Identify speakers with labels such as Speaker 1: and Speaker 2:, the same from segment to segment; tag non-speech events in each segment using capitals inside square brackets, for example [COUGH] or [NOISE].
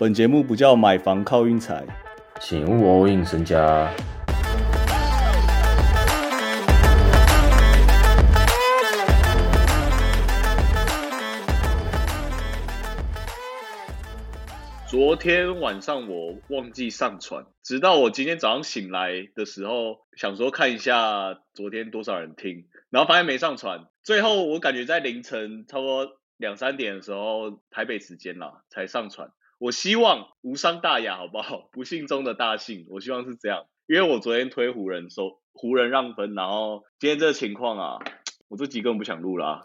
Speaker 1: 本节目不叫买房靠运财，
Speaker 2: 请勿 all in 身家。
Speaker 3: 昨天晚上我忘记上传，直到我今天早上醒来的时候，想说看一下昨天多少人听，然后发现没上传。最后我感觉在凌晨差不多两三点的时候，台北时间啦才上传。我希望无伤大雅，好不好？[LAUGHS] 不幸中的大幸，我希望是这样。因为我昨天推湖人收湖人让分，然后今天这个情况啊，我这集根本不想录啦。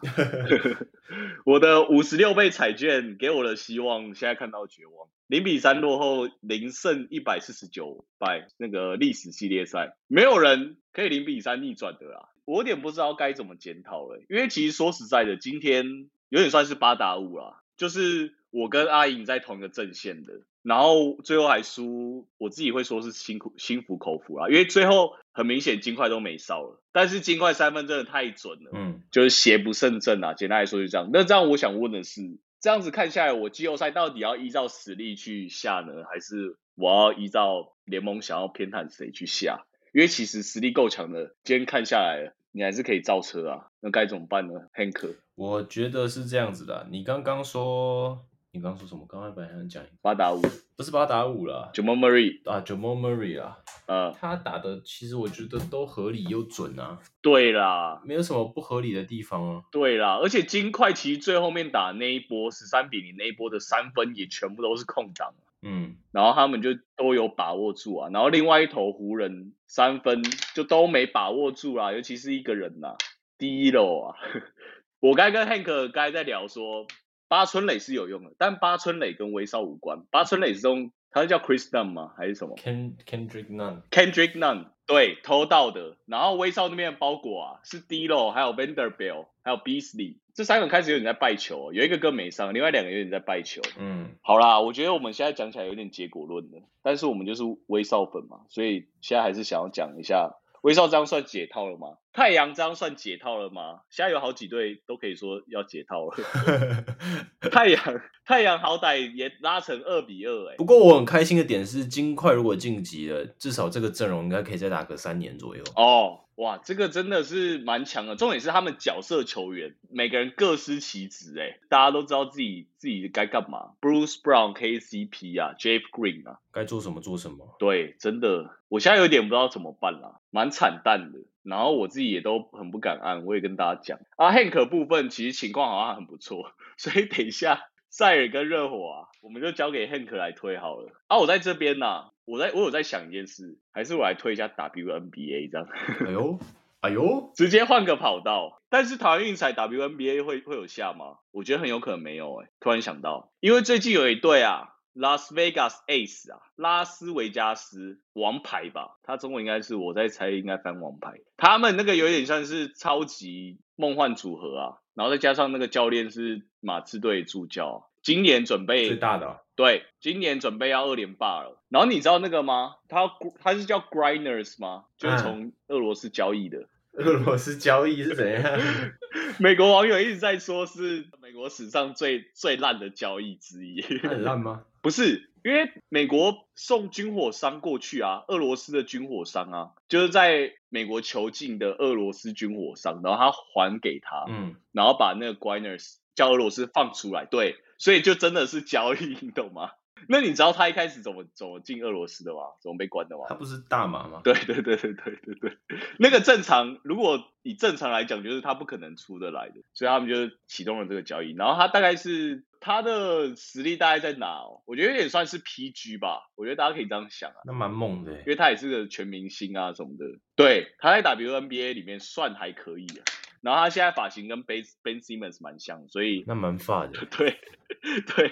Speaker 3: [LAUGHS] 我的五十六倍彩券给我的希望，现在看到绝望。零比三落后，零胜一百四十九败，那个历史系列赛，没有人可以零比三逆转的啦。我有点不知道该怎么检讨了，因为其实说实在的，今天有点算是八打五啦，就是我跟阿颖在同一个阵线的，然后最后还输，我自己会说是心苦心服口服啦，因为最后很明显金块都没烧了，但是金块三分真的太准了，嗯，就是邪不胜正啊，简单来说就这样。那这样我想问的是。这样子看下来，我季后赛到底要依照实力去下呢，还是我要依照联盟想要偏袒谁去下？因为其实实力够强的，今天看下来，你还是可以造车啊。那该怎么办呢，Hank？
Speaker 2: 我觉得是这样子的，你刚刚说。你刚说什么？刚刚本来想讲
Speaker 3: 八打五，
Speaker 2: 不是八打五啦
Speaker 3: ，Jamal Murray
Speaker 2: 啊，Jamal Murray 啊，呃，他打的其实我觉得都合理又准啊。
Speaker 3: 对啦，
Speaker 2: 没有什么不合理的地方啊。
Speaker 3: 对啦，而且金块其实最后面打那一波十三比零那一波的三分也全部都是空档，嗯，然后他们就都有把握住啊。然后另外一头湖人三分就都没把握住啦，尤其是一个人呐，第一楼啊。[LAUGHS] 我刚跟 Hank 刚在聊说。八村垒是有用的，但八村垒跟威少无关。八村垒是用，他是叫 Chris Dunn 吗？还是什么
Speaker 2: ？Kendrick
Speaker 3: Nunn，Kendrick Nunn，对，偷到的。然后威少那边的包裹啊，是 Dlo，还有 Vanderbilt，还有 Beasley，这三个开始有点在败球，有一个更没上，另外两个有点在败球。嗯，好啦，我觉得我们现在讲起来有点结果论了，但是我们就是威少粉嘛，所以现在还是想要讲一下。威少这样算解套了吗？太阳这样算解套了吗？现在有好几队都可以说要解套了。[LAUGHS] 太阳，太阳好歹也拉成二比二哎。
Speaker 2: 不过我很开心的点是，金块如果晋级了，至少这个阵容应该可以再打个三年左右。
Speaker 3: 哦。哇，这个真的是蛮强的。重点是他们角色球员每个人各司其职，哎，大家都知道自己自己该干嘛。Bruce Brown、KCP 啊，Jeff Green 啊，
Speaker 2: 该做什么做什么。
Speaker 3: 对，真的，我现在有点不知道怎么办了，蛮惨淡的。然后我自己也都很不敢按，我也跟大家讲啊，Hank 部分其实情况好像很不错，[LAUGHS] 所以等一下 [LAUGHS] 塞尔跟热火啊，我们就交给 Hank 来推好了。啊，我在这边呢。我在我有在想一件事，还是我来推一下 WNBA 这样。
Speaker 2: 哎呦，哎呦，[LAUGHS]
Speaker 3: 直接换个跑道。但是台湾运彩 WNBA 会会有下吗？我觉得很有可能没有。哎，突然想到，因为最近有一队啊，Las Vegas Ace 啊，拉斯维加斯王牌吧，他中文应该是我在猜，应该翻王牌。他们那个有点像是超级梦幻组合啊，然后再加上那个教练是马刺队助教。今年准备
Speaker 2: 最大的，
Speaker 3: 对，今年准备要二连霸了。然后你知道那个吗？他他是叫 Grinders 吗？就是从俄罗斯交易的。[LAUGHS]
Speaker 2: 俄罗斯交易是怎样？[LAUGHS]
Speaker 3: 美国网友一直在说，是美国史上最最烂的交易之一。
Speaker 2: 很烂吗？[LAUGHS]
Speaker 3: 不是，因为美国送军火商过去啊，俄罗斯的军火商啊，就是在美国囚禁的俄罗斯军火商，然后他还给他，嗯，然后把那个 Grinders 叫俄罗斯放出来，对。所以就真的是交易，你懂吗？[LAUGHS] 那你知道他一开始怎么怎么进俄罗斯的吗？怎么被关的吗？
Speaker 2: 他不是大麻吗？
Speaker 3: 对对对对对对对，那个正常，如果以正常来讲，就是他不可能出得来的，所以他们就启动了这个交易。然后他大概是他的实力大概在哪？我觉得有点算是 PG 吧，我觉得大家可以这样想啊。
Speaker 2: 那蛮猛的，因
Speaker 3: 为他也是个全明星啊什么的。对，他在 WNBA 里面算还可以啊。然后他现在发型跟 Ben Ben Simmons 蛮像，所以
Speaker 2: 那蛮发的。[LAUGHS]
Speaker 3: 对 [LAUGHS] 对，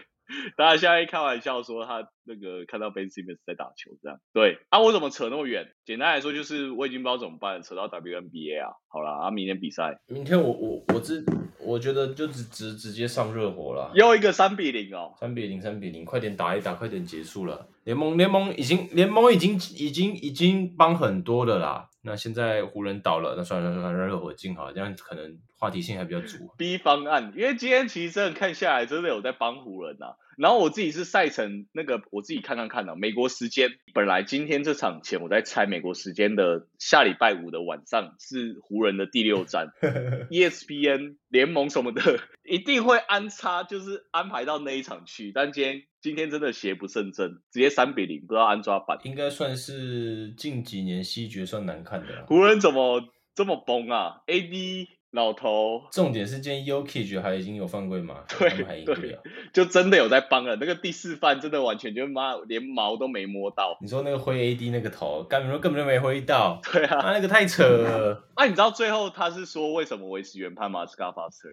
Speaker 3: 大家现在开玩笑说他那个看到 Ben Simmons 在打球这样。对啊，我怎么扯那么远？简单来说就是我已经不知道怎么办，扯到 WNBA 啊。好了啊，明天比赛，
Speaker 2: 明天我我我只我觉得就直直直接上热火了。
Speaker 3: 又一个三比零哦，
Speaker 2: 三比零三比零，快点打一打，快点结束了。联盟联盟已经联盟已经已经已经帮很多的啦。那现在湖人倒了，那算了算了，让热火进好，这样可能话题性还比较足。
Speaker 3: B 方案，因为今天其实真的看下来，真的有在帮湖人啊。然后我自己是赛程那个，我自己看看看的、美国时间本来今天这场前我在猜美国时间的下礼拜五的晚上是湖人的第六战，[LAUGHS] ESPN 联盟什么的一定会安插，就是安排到那一场去。但今天今天真的邪不胜正，直接三比零，不知道安抓板。
Speaker 2: 应该算是近几年西决算难看的啦。
Speaker 3: 湖人怎么这么崩啊？AD 老头
Speaker 2: 重点是今天 Yokich 还已经有犯规嘛，
Speaker 3: 对
Speaker 2: 他们还赢不
Speaker 3: 对
Speaker 2: 了。
Speaker 3: 就真的有在帮了，那个第四犯真的完全就妈连毛都没摸到。
Speaker 2: 你说那个挥 AD 那个头，根本就根本就没挥到，[LAUGHS]
Speaker 3: 对啊，
Speaker 2: 他那个太扯了。
Speaker 3: 那、[LAUGHS] 你知道最后他是说为什么维持原判吗 s t e r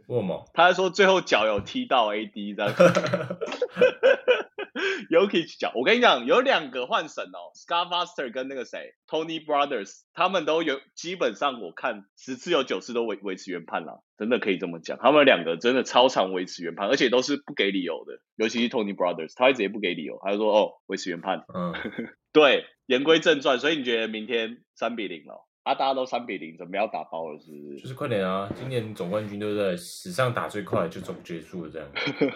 Speaker 2: 为什么？
Speaker 3: 他是说最后脚有踢到 AD 这样。[LAUGHS] Yokic 脚，我跟你讲，有两个换神哦 s c a r f a s t e r 跟那个谁 Tony Brothers，他们都有基本上我看十次有九次都维维持原判啦，真的可以这么讲。他们两个真的超常维持原判，而且都是不给理由的，尤其是 Tony Brothers，他会直接不给理由，他就说哦维持原判。
Speaker 2: 嗯，[LAUGHS]
Speaker 3: 对，言归正传，所以你觉得明天三比零了？啊，大家都三比零，准备要打包了，是不是？
Speaker 2: 就是是快点啊！今年总冠军对不对？史上打最快就总结束了这样。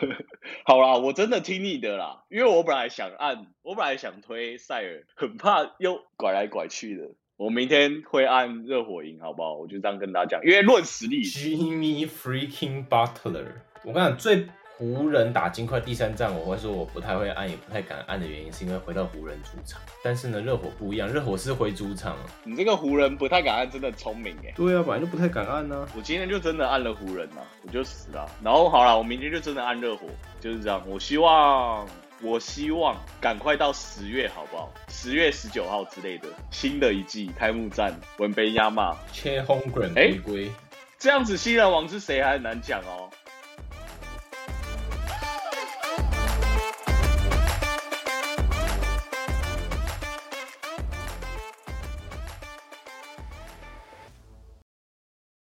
Speaker 2: [LAUGHS]
Speaker 3: 好啦，我真的听你的啦，因为我本来想按，我本来想推塞尔，很怕又拐来拐去的。我明天会按热火赢，好不好？我就这样跟大家讲，因为论实力
Speaker 2: ，Jimmy freaking Butler，我跟你讲，最湖人打金块第三战，我会说我不太会按，也不太敢按的原因，是因为回到湖人主场。但是呢，热火不一样，热火是回主场。
Speaker 3: 你这个湖人不太敢按，真的聪明哎。
Speaker 2: 对啊，本来就不太敢按呢、
Speaker 3: 我今天就真的按了湖人呐，我就死了。然后好了，我明天就真的按热火，就是这样。我希望，我希望赶快到十月，好不好？十月十九号之类的，新的一季开幕战，文杯亚马，
Speaker 2: 切 Holmgren
Speaker 3: 哎
Speaker 2: 回归，
Speaker 3: 这样子新人王是谁还很难讲哦。